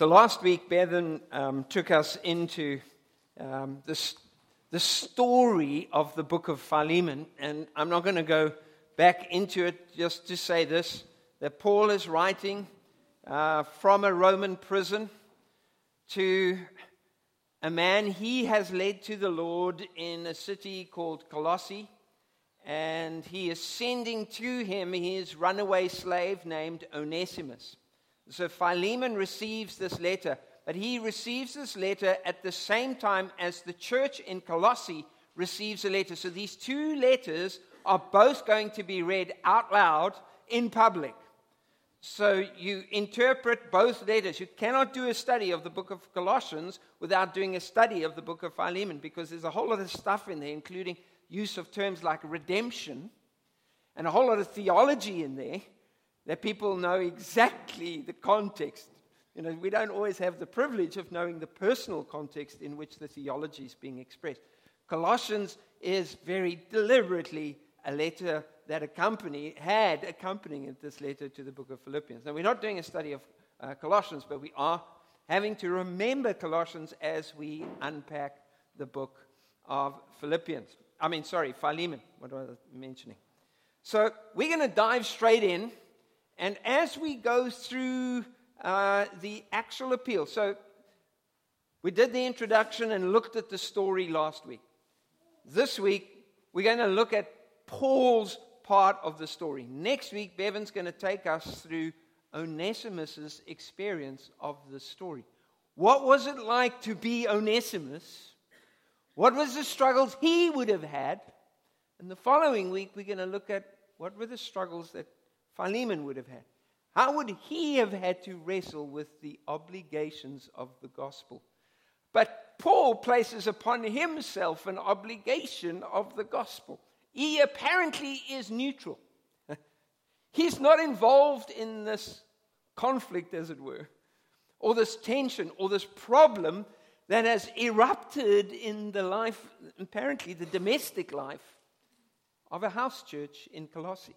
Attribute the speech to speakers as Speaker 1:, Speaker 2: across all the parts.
Speaker 1: So last week, Bevan um, took us into um, this, the story of the book of Philemon, and I'm not going to go back into it just to say this that Paul is writing uh, from a Roman prison to a man he has led to the Lord in a city called Colossae, and he is sending to him his runaway slave named Onesimus. So Philemon receives this letter, but he receives this letter at the same time as the church in Colossae receives a letter. So these two letters are both going to be read out loud in public. So you interpret both letters. You cannot do a study of the book of Colossians without doing a study of the book of Philemon because there's a whole lot of stuff in there, including use of terms like redemption and a whole lot of theology in there that people know exactly the context. You know, we don't always have the privilege of knowing the personal context in which the theology is being expressed. Colossians is very deliberately a letter that accompany, had accompanying this letter to the book of Philippians. Now, we're not doing a study of uh, Colossians, but we are having to remember Colossians as we unpack the book of Philippians. I mean, sorry, Philemon. What was I mentioning? So, we're going to dive straight in. And as we go through uh, the actual appeal, so we did the introduction and looked at the story last week. This week, we're going to look at Paul's part of the story. Next week, Bevan's going to take us through Onesimus' experience of the story. What was it like to be Onesimus? What was the struggles he would have had? And the following week, we're going to look at what were the struggles that Philemon would have had. How would he have had to wrestle with the obligations of the gospel? But Paul places upon himself an obligation of the gospel. He apparently is neutral. He's not involved in this conflict, as it were, or this tension, or this problem that has erupted in the life, apparently the domestic life, of a house church in Colossae.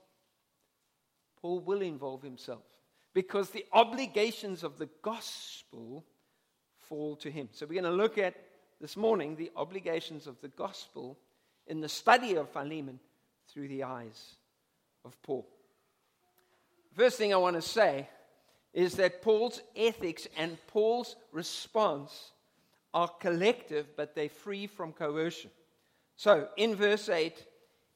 Speaker 1: Paul will involve himself because the obligations of the gospel fall to him. So we're going to look at this morning the obligations of the gospel in the study of Philemon through the eyes of Paul. First thing I want to say is that Paul's ethics and Paul's response are collective, but they're free from coercion. So in verse 8,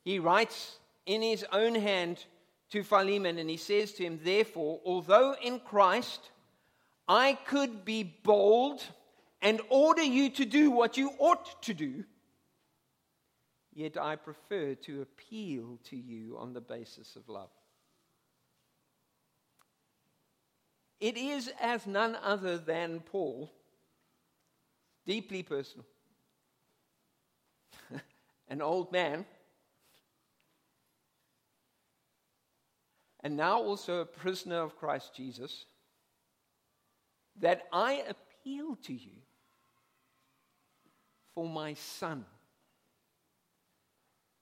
Speaker 1: he writes in his own hand to Philemon, and he says to him, Therefore, although in Christ I could be bold and order you to do what you ought to do, yet I prefer to appeal to you on the basis of love. It is as none other than Paul, deeply personal. An old man, and now also a prisoner of Christ Jesus, that I appeal to you for my son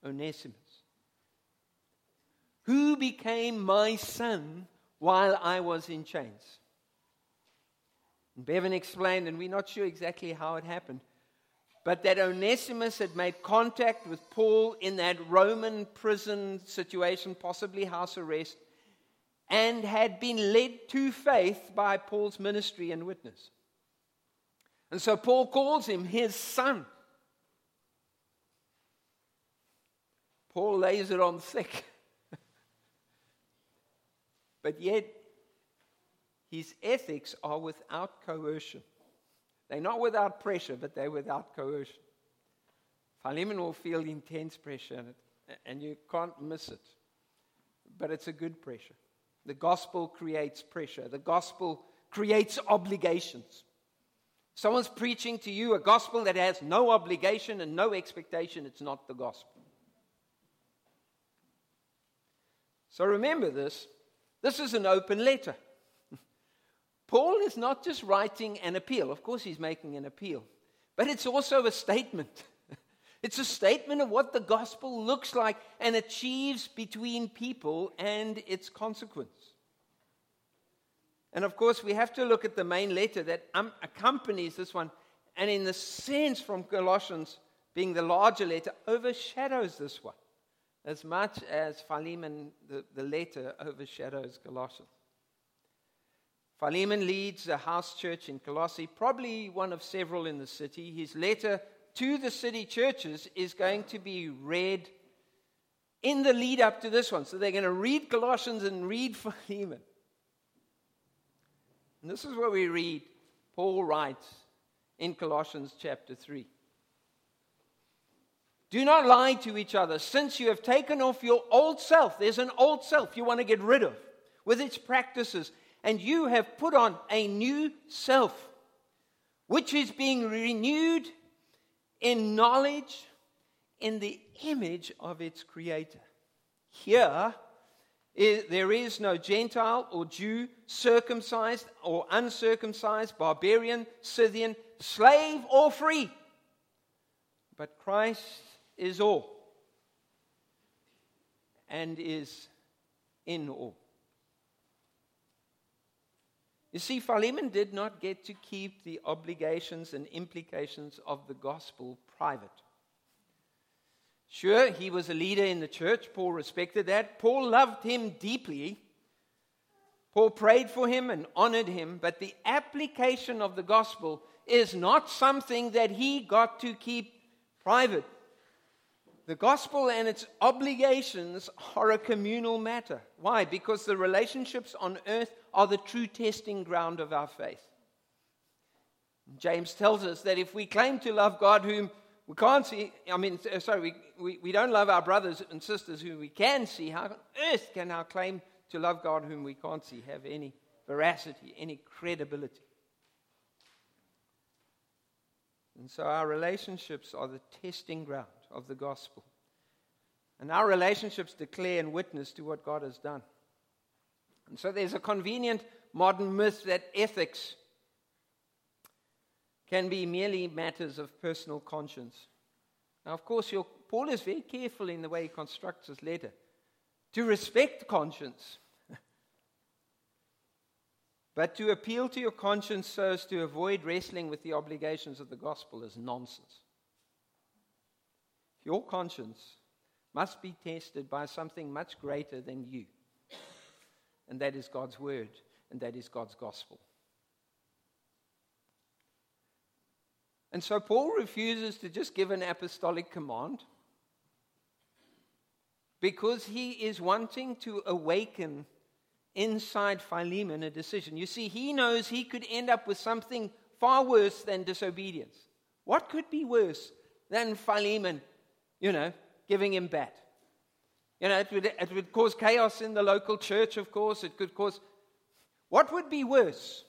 Speaker 1: Onesimus, who became my son while I was in chains. And Bevan explained, and we're not sure exactly how it happened, but that Onesimus had made contact with Paul in that Roman prison situation, possibly house arrest, and had been led to faith by Paul's ministry and witness. And so Paul calls him his son. Paul lays it on thick. but yet, his ethics are without coercion. They're not without pressure, but they're without coercion. Philemon will feel intense pressure, and you can't miss it. But it's a good pressure. The gospel creates pressure, the gospel creates obligations. Someone's preaching to you a gospel that has no obligation and no expectation, it's not the gospel. So remember this this is an open letter. Paul is not just writing an appeal. Of course, he's making an appeal, but it's also a statement. It's a statement of what the gospel looks like and achieves between people and its consequence. And of course, we have to look at the main letter that um, accompanies this one. And in the sense from Colossians being the larger letter, overshadows this one as much as Philemon, the, the letter, overshadows Colossians. Philemon leads a house church in Colossae, probably one of several in the city. His letter to the city churches is going to be read in the lead up to this one. So they're going to read Colossians and read Philemon. And this is what we read. Paul writes in Colossians chapter 3. Do not lie to each other, since you have taken off your old self. There's an old self you want to get rid of with its practices, and you have put on a new self, which is being renewed in knowledge in the image of its creator. Here, there is no Gentile or Jew, circumcised or uncircumcised, barbarian, Scythian, slave or free. But Christ is all and is in all. You see, Philemon did not get to keep the obligations and implications of the gospel private. Sure, he was a leader in the church. Paul respected that. Paul loved him deeply. Paul prayed for him and honored him, but the application of the gospel is not something that he got to keep private. The gospel and its obligations are a communal matter. Why? Because the relationships on earth are the true testing ground of our faith. James tells us that if we claim to love God, whom we can't see, I mean, uh, sorry, we, we, we don't love our brothers and sisters who we can see. How on earth can our claim to love God whom we can't see have any veracity, any credibility? And so our relationships are the testing ground of the gospel. And our relationships declare and witness to what God has done. And so there's a convenient modern myth that ethics can be merely matters of personal conscience. Now, of course, Paul is very careful in the way he constructs his letter to respect conscience. but to appeal to your conscience so as to avoid wrestling with the obligations of the gospel is nonsense. Your conscience must be tested by something much greater than you, and that is God's word, and that is God's gospel. And so Paul refuses to just give an apostolic command because he is wanting to awaken inside Philemon a decision. You see, he knows he could end up with something far worse than disobedience. What could be worse than Philemon, you know, giving him bat? You know, it would, it would cause chaos in the local church, of course. It could cause. What would be worse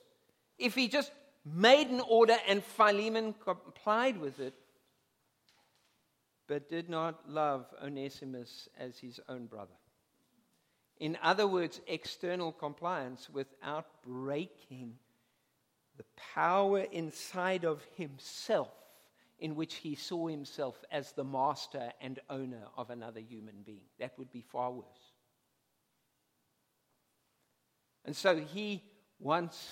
Speaker 1: if he just made an order and Philemon complied with it, but did not love Onesimus as his own brother. In other words, external compliance without breaking the power inside of himself in which he saw himself as the master and owner of another human being. That would be far worse. And so he wants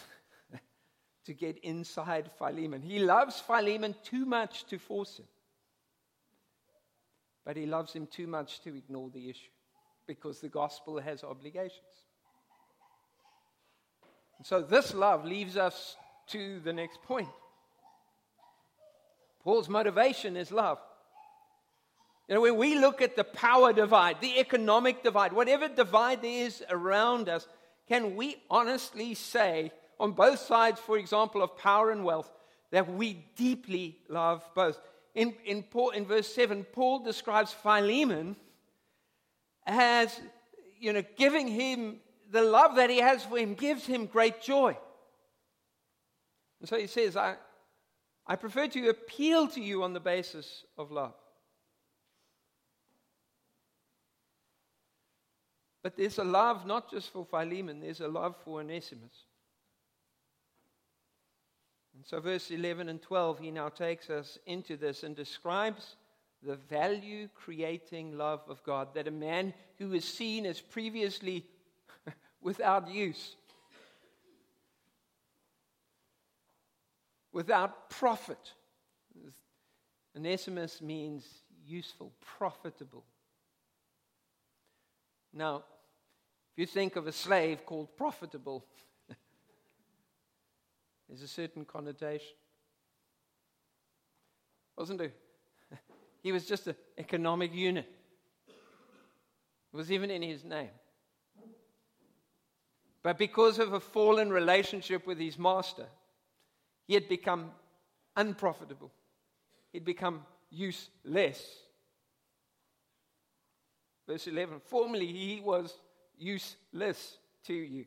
Speaker 1: to get inside Philemon. He loves Philemon too much to force him. But he loves him too much to ignore the issue because the gospel has obligations. And so this love leaves us to the next point. Paul's motivation is love. You know, when we look at the power divide, the economic divide, whatever divide there is around us, can we honestly say on both sides, for example, of power and wealth, that we deeply love both. In, in, Paul, in verse 7, Paul describes Philemon as, you know, giving him the love that he has for him gives him great joy. And so he says, I, I prefer to appeal to you on the basis of love. But there's a love not just for Philemon, there's a love for Onesimus. And so, verse 11 and 12, he now takes us into this and describes the value creating love of God. That a man who is seen as previously without use without profit. Onesimus means useful, profitable. Now, if you think of a slave called profitable, there's a certain connotation. Wasn't he? He was just an economic unit. It was even in his name. But because of a fallen relationship with his master, he had become unprofitable. He'd become useless. Verse 11 Formerly he was useless to you.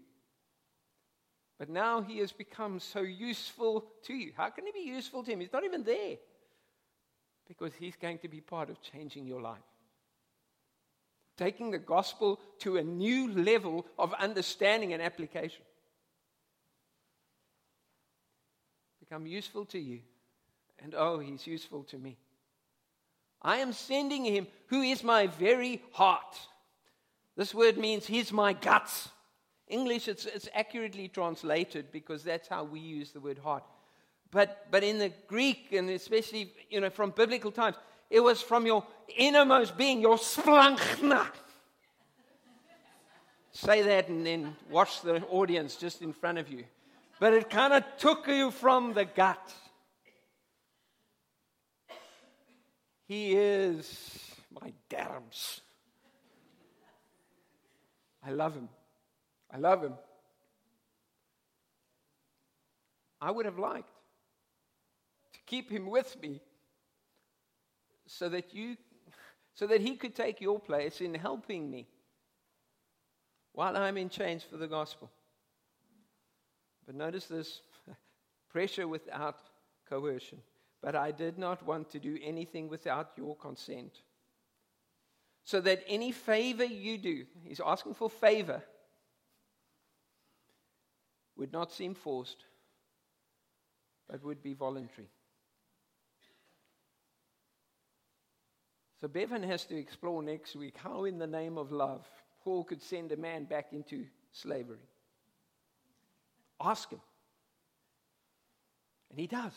Speaker 1: But now he has become so useful to you. How can he be useful to him? He's not even there. Because he's going to be part of changing your life. Taking the gospel to a new level of understanding and application. Become useful to you. And oh, he's useful to me. I am sending him who is my very heart. This word means he's my guts. English, it's, it's accurately translated because that's how we use the word heart. But, but in the Greek, and especially you know, from biblical times, it was from your innermost being, your splanchna. Say that and then watch the audience just in front of you. But it kind of took you from the gut. He is my derms. I love him. I love him. I would have liked to keep him with me so that you so that he could take your place in helping me while I'm in chains for the gospel. But notice this pressure without coercion. But I did not want to do anything without your consent. So that any favor you do, he's asking for favor, would not seem forced, but would be voluntary. So Bevan has to explore next week how, in the name of love, Paul could send a man back into slavery. Ask him. And he does.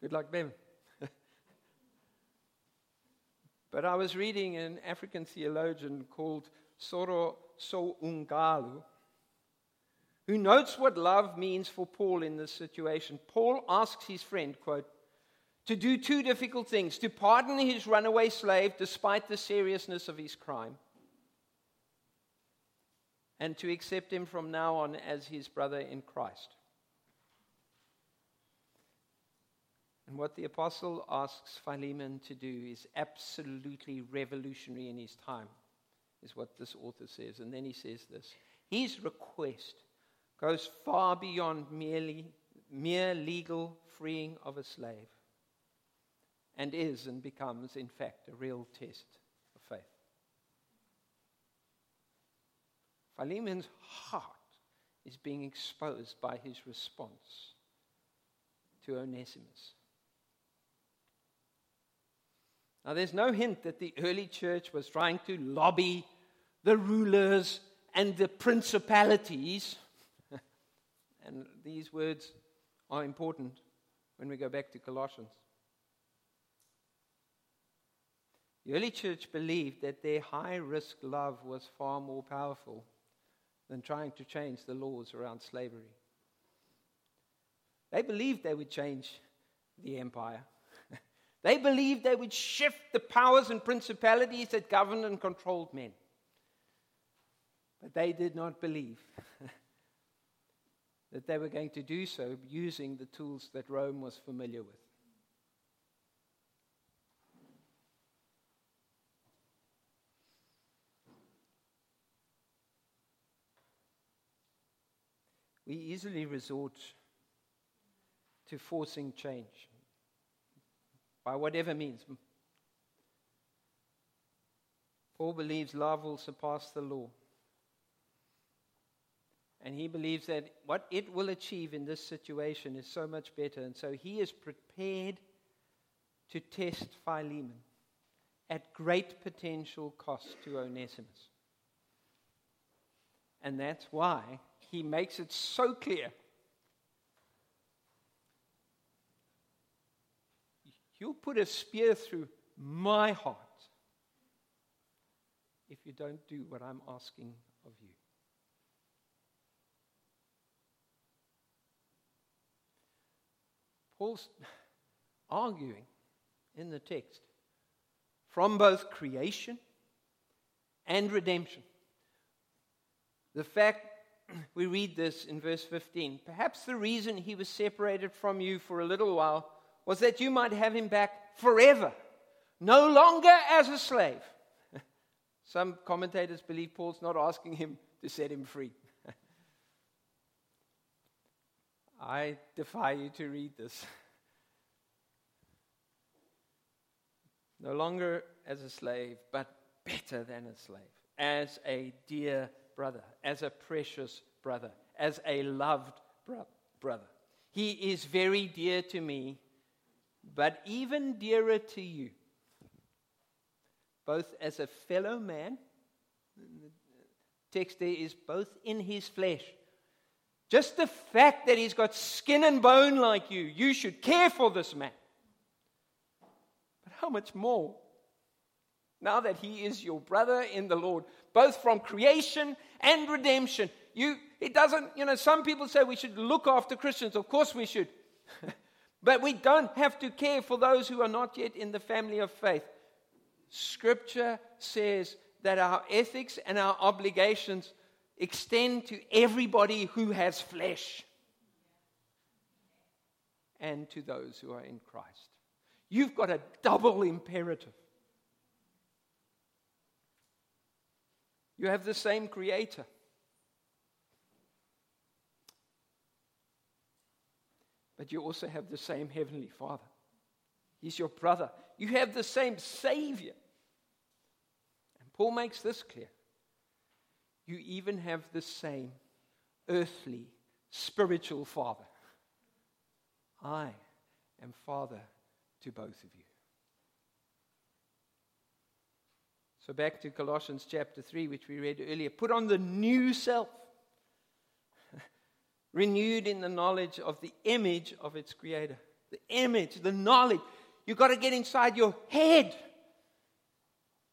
Speaker 1: Good luck, Bevan. but I was reading an African theologian called Soro Soungalo, who notes what love means for Paul in this situation. Paul asks his friend, quote, to do two difficult things to pardon his runaway slave despite the seriousness of his crime, and to accept him from now on as his brother in Christ. And what the apostle asks Philemon to do is absolutely revolutionary in his time, is what this author says. And then he says this His request goes far beyond merely mere legal freeing of a slave and is and becomes, in fact, a real test of faith. Philemon's heart is being exposed by his response to Onesimus. Now, there's no hint that the early church was trying to lobby the rulers and the principalities. and these words are important when we go back to Colossians. The early church believed that their high risk love was far more powerful than trying to change the laws around slavery. They believed they would change the empire. they believed they would shift the powers and principalities that governed and controlled men. But they did not believe that they were going to do so using the tools that Rome was familiar with. We easily resort to forcing change by whatever means. Paul believes love will surpass the law. And he believes that what it will achieve in this situation is so much better. And so he is prepared to test Philemon at great potential cost to Onesimus. And that's why he makes it so clear. You'll put a spear through my heart if you don't do what I'm asking of you. Paul's arguing in the text from both creation and redemption. The fact we read this in verse 15 perhaps the reason he was separated from you for a little while was that you might have him back forever, no longer as a slave. Some commentators believe Paul's not asking him to set him free. I defy you to read this. No longer as a slave, but better than a slave, as a dear brother, as a precious brother, as a loved bro- brother. He is very dear to me, but even dearer to you, both as a fellow man, the text there is both in his flesh. Just the fact that he's got skin and bone like you, you should care for this man. But how much more now that he is your brother in the Lord, both from creation and redemption. You, it doesn't, you know, some people say we should look after Christians. Of course we should. but we don't have to care for those who are not yet in the family of faith. Scripture says that our ethics and our obligations extend to everybody who has flesh and to those who are in Christ. You've got a double imperative. You have the same creator. But you also have the same heavenly Father. He's your brother. You have the same Savior. And Paul makes this clear. You even have the same earthly, spiritual Father. I am Father to both of you. So back to Colossians chapter 3, which we read earlier. Put on the new self, renewed in the knowledge of the image of its creator. The image, the knowledge. You've got to get inside your head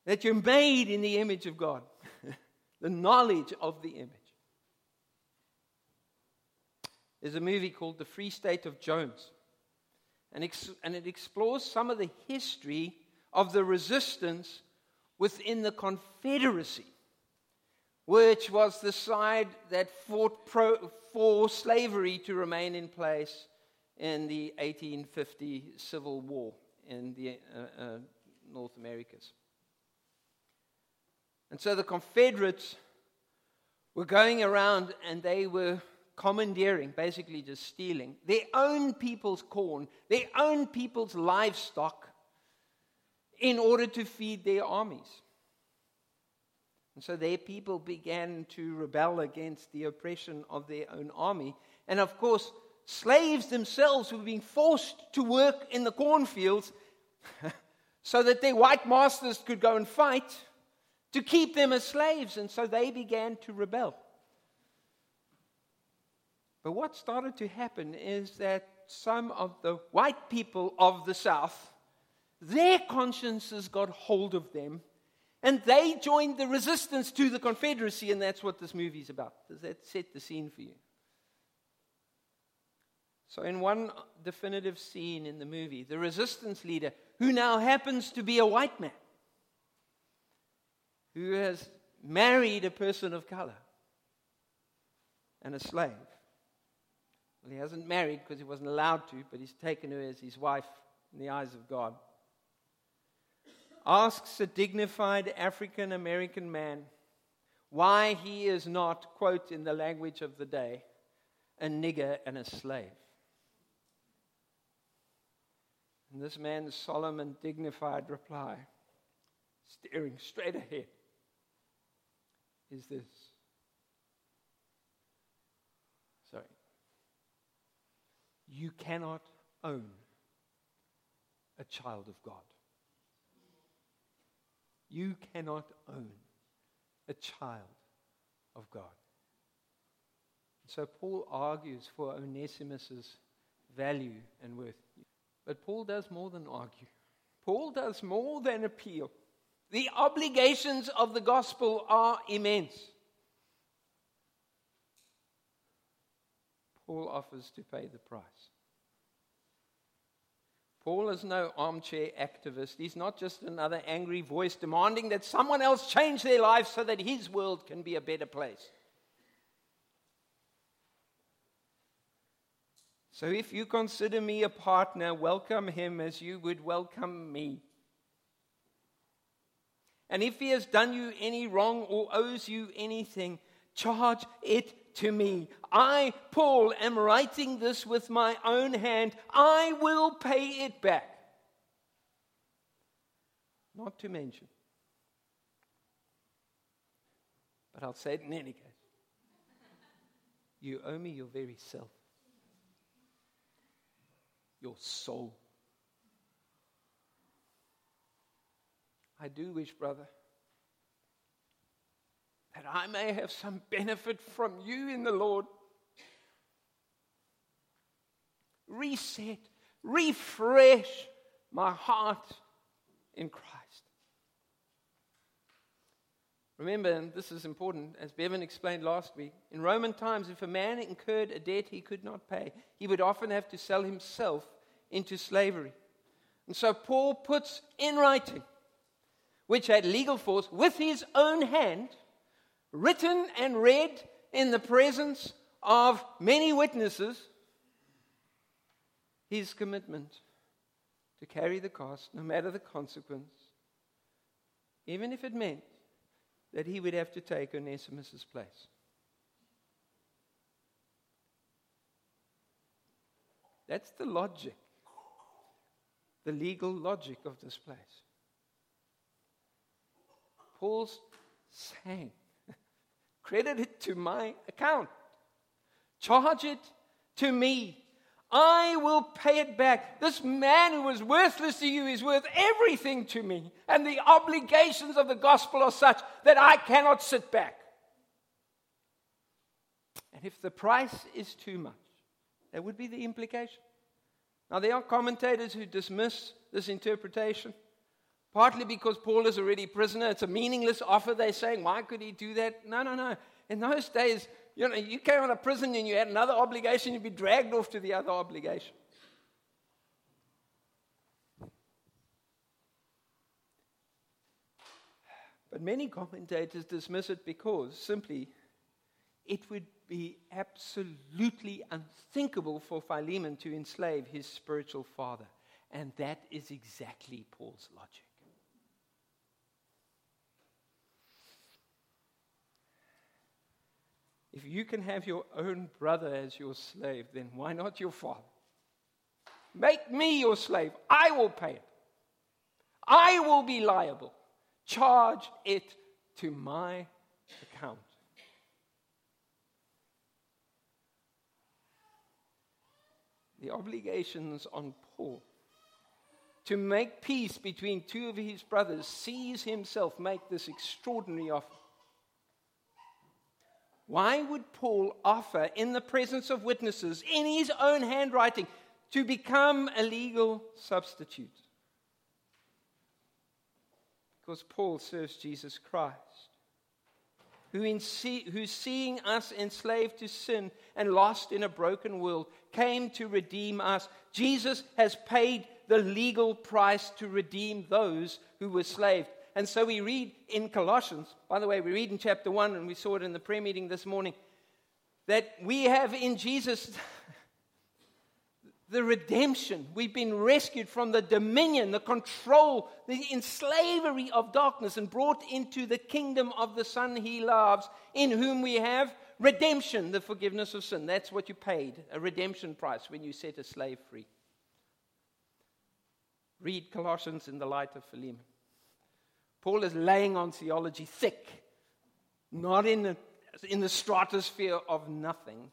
Speaker 1: that you're made in the image of God. the knowledge of the image. There's a movie called The Free State of Jones. And, and it explores some of the history of the resistance within the Confederacy, which was the side that fought pro, for slavery to remain in place in the 1850 Civil War in the uh, uh, North Americas. And so the Confederates were going around and they were commandeering, basically just stealing, their own people's corn, their own people's livestock, in order to feed their armies. And so their people began to rebel against the oppression of their own army. And of course, slaves themselves were being forced to work in the cornfields so that their white masters could go and fight to keep them as slaves. And so they began to rebel. But what started to happen is that some of the white people of the South their consciences got hold of them, and they joined the resistance to the Confederacy, and that's what this movie is about. Does that set the scene for you? So, in one definitive scene in the movie, the resistance leader, who now happens to be a white man, who has married a person of color and a slave. Well, he hasn't married because he wasn't allowed to, but he's taken her as his wife in the eyes of God asks a dignified African American man why he is not, quote, in the language of the day, a nigger and a slave. And this man's solemn and dignified reply, staring straight ahead, is this. Sorry. You cannot own a child of God. You cannot own a child of God. So Paul argues for Onesimus's value and worth. But Paul does more than argue, Paul does more than appeal. The obligations of the gospel are immense. Paul offers to pay the price. Paul is no armchair activist. He's not just another angry voice demanding that someone else change their life so that his world can be a better place. So if you consider me a partner, welcome him as you would welcome me. And if he has done you any wrong or owes you anything, charge it to me. I, Paul, am writing this with my own hand. I will pay it back. Not to mention, but I'll say it in any case. You owe me your very self your soul. I do wish, brother, I may have some benefit from you in the Lord. Reset, refresh my heart in Christ. Remember, and this is important, as Bevan explained last week, in Roman times, if a man incurred a debt he could not pay, he would often have to sell himself into slavery. And so Paul puts in writing, which had legal force, with his own hand, written and read in the presence of many witnesses, his commitment to carry the cost, no matter the consequence, even if it meant that he would have to take Onesimus' place. That's the logic, the legal logic of this place. Paul's saying, credit it to my account, charge it to me. I will pay it back. This man who was worthless to you is worth everything to me. And the obligations of the gospel are such that I cannot sit back. And if the price is too much, that would be the implication. Now, there are commentators who dismiss this interpretation, partly because Paul is already prisoner. It's a meaningless offer. They're saying, why could he do that? No, no, no. In those days, you know, you came out of prison and you had another obligation, you'd be dragged off to the other obligation. But many commentators dismiss it because simply it would be absolutely unthinkable for Philemon to enslave his spiritual father. And that is exactly Paul's logic. If you can have your own brother as your slave, then why not your father? Make me your slave. I will pay it. I will be liable. Charge it to my account. The obligations on Paul to make peace between two of his brothers sees himself make this extraordinary offer. Why would Paul offer in the presence of witnesses, in his own handwriting, to become a legal substitute? Because Paul serves Jesus Christ, who see, who's seeing us enslaved to sin and lost in a broken world, came to redeem us. Jesus has paid the legal price to redeem those who were slaves. And so we read in Colossians, by the way, we read in chapter 1, and we saw it in the prayer meeting this morning, that we have in Jesus the redemption. We've been rescued from the dominion, the control, the enslavery of darkness and brought into the kingdom of the Son he loves, in whom we have redemption, the forgiveness of sin. That's what you paid, a redemption price when you set a slave free. Read Colossians in the light of Philemon. Paul is laying on theology thick, not in the, in the stratosphere of nothing.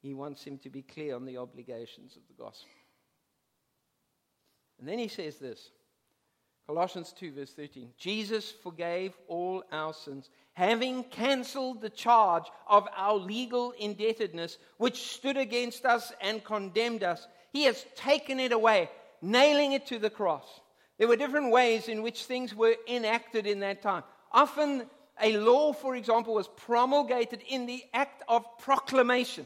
Speaker 1: He wants him to be clear on the obligations of the gospel. And then he says this Colossians 2, verse 13 Jesus forgave all our sins, having cancelled the charge of our legal indebtedness, which stood against us and condemned us He has taken it away, nailing it to the cross. There were different ways in which things were enacted in that time. Often, a law, for example, was promulgated in the act of proclamation.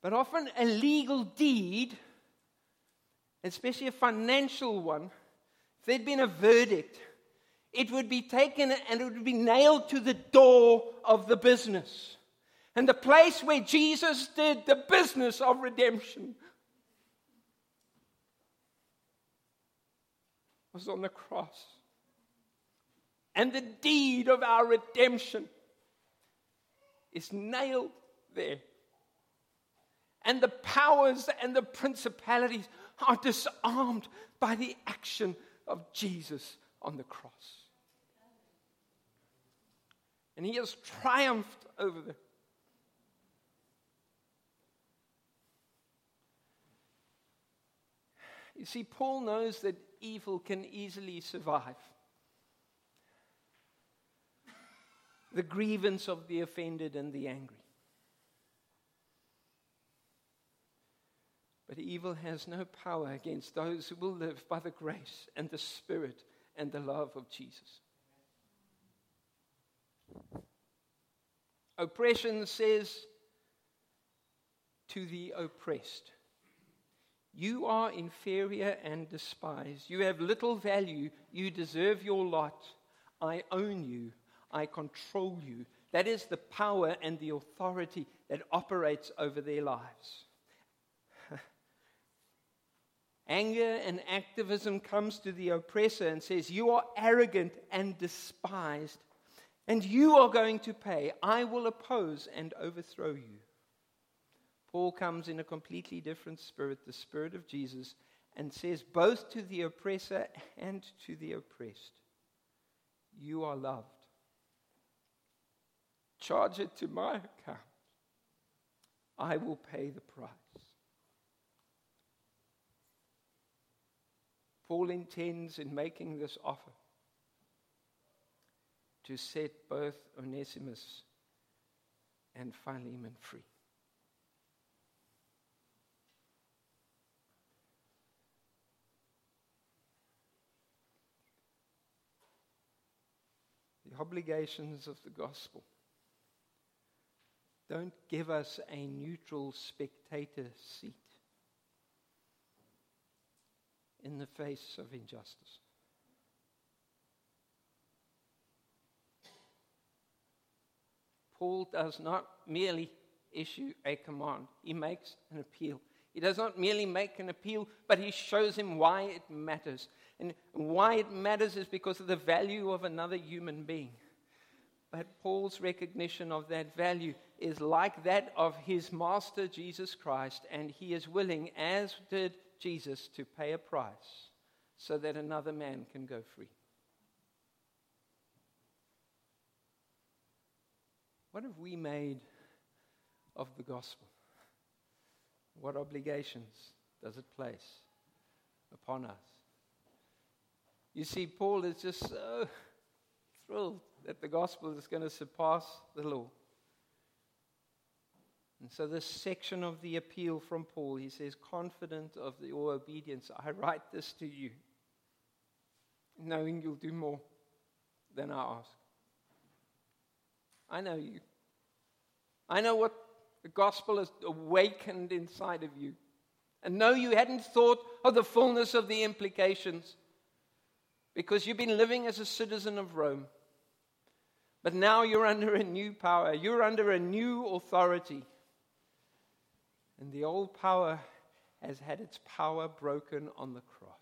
Speaker 1: But often, a legal deed, especially a financial one, if there'd been a verdict, it would be taken and it would be nailed to the door of the business. And the place where Jesus did the business of redemption was on the cross. And the deed of our redemption is nailed there. And the powers and the principalities are disarmed by the action of Jesus on the cross. And he has triumphed over them. You see, Paul knows that evil can easily survive. The grievance of the offended and the angry. But evil has no power against those who will live by the grace and the Spirit and the love of Jesus. Oppression says to the oppressed, You are inferior and despised. You have little value. You deserve your lot. I own you. I control you. That is the power and the authority that operates over their lives. Anger and activism comes to the oppressor and says, You are arrogant and despised, and you are going to pay. I will oppose and overthrow you. Paul comes in a completely different spirit, the spirit of Jesus, and says both to the oppressor and to the oppressed, You are loved. Charge it to my account. I will pay the price. Paul intends in making this offer to set both Onesimus and Philemon free. Obligations of the gospel don't give us a neutral spectator seat in the face of injustice. Paul does not merely issue a command, he makes an appeal. He does not merely make an appeal, but he shows him why it matters. And why it matters is because of the value of another human being. But Paul's recognition of that value is like that of his master, Jesus Christ, and he is willing, as did Jesus to pay a price so that another man can go free. What have we made of the gospel? What obligations does it place upon us? You see, Paul is just so thrilled that the gospel is going to surpass the law. And so, this section of the appeal from Paul, he says, confident of your obedience, I write this to you, knowing you'll do more than I ask. I know you. I know what the gospel has awakened inside of you. And know you hadn't thought of the fullness of the implications because you've been living as a citizen of Rome. But now you're under a new power, you're under a new authority. And the old power has had its power broken on the cross.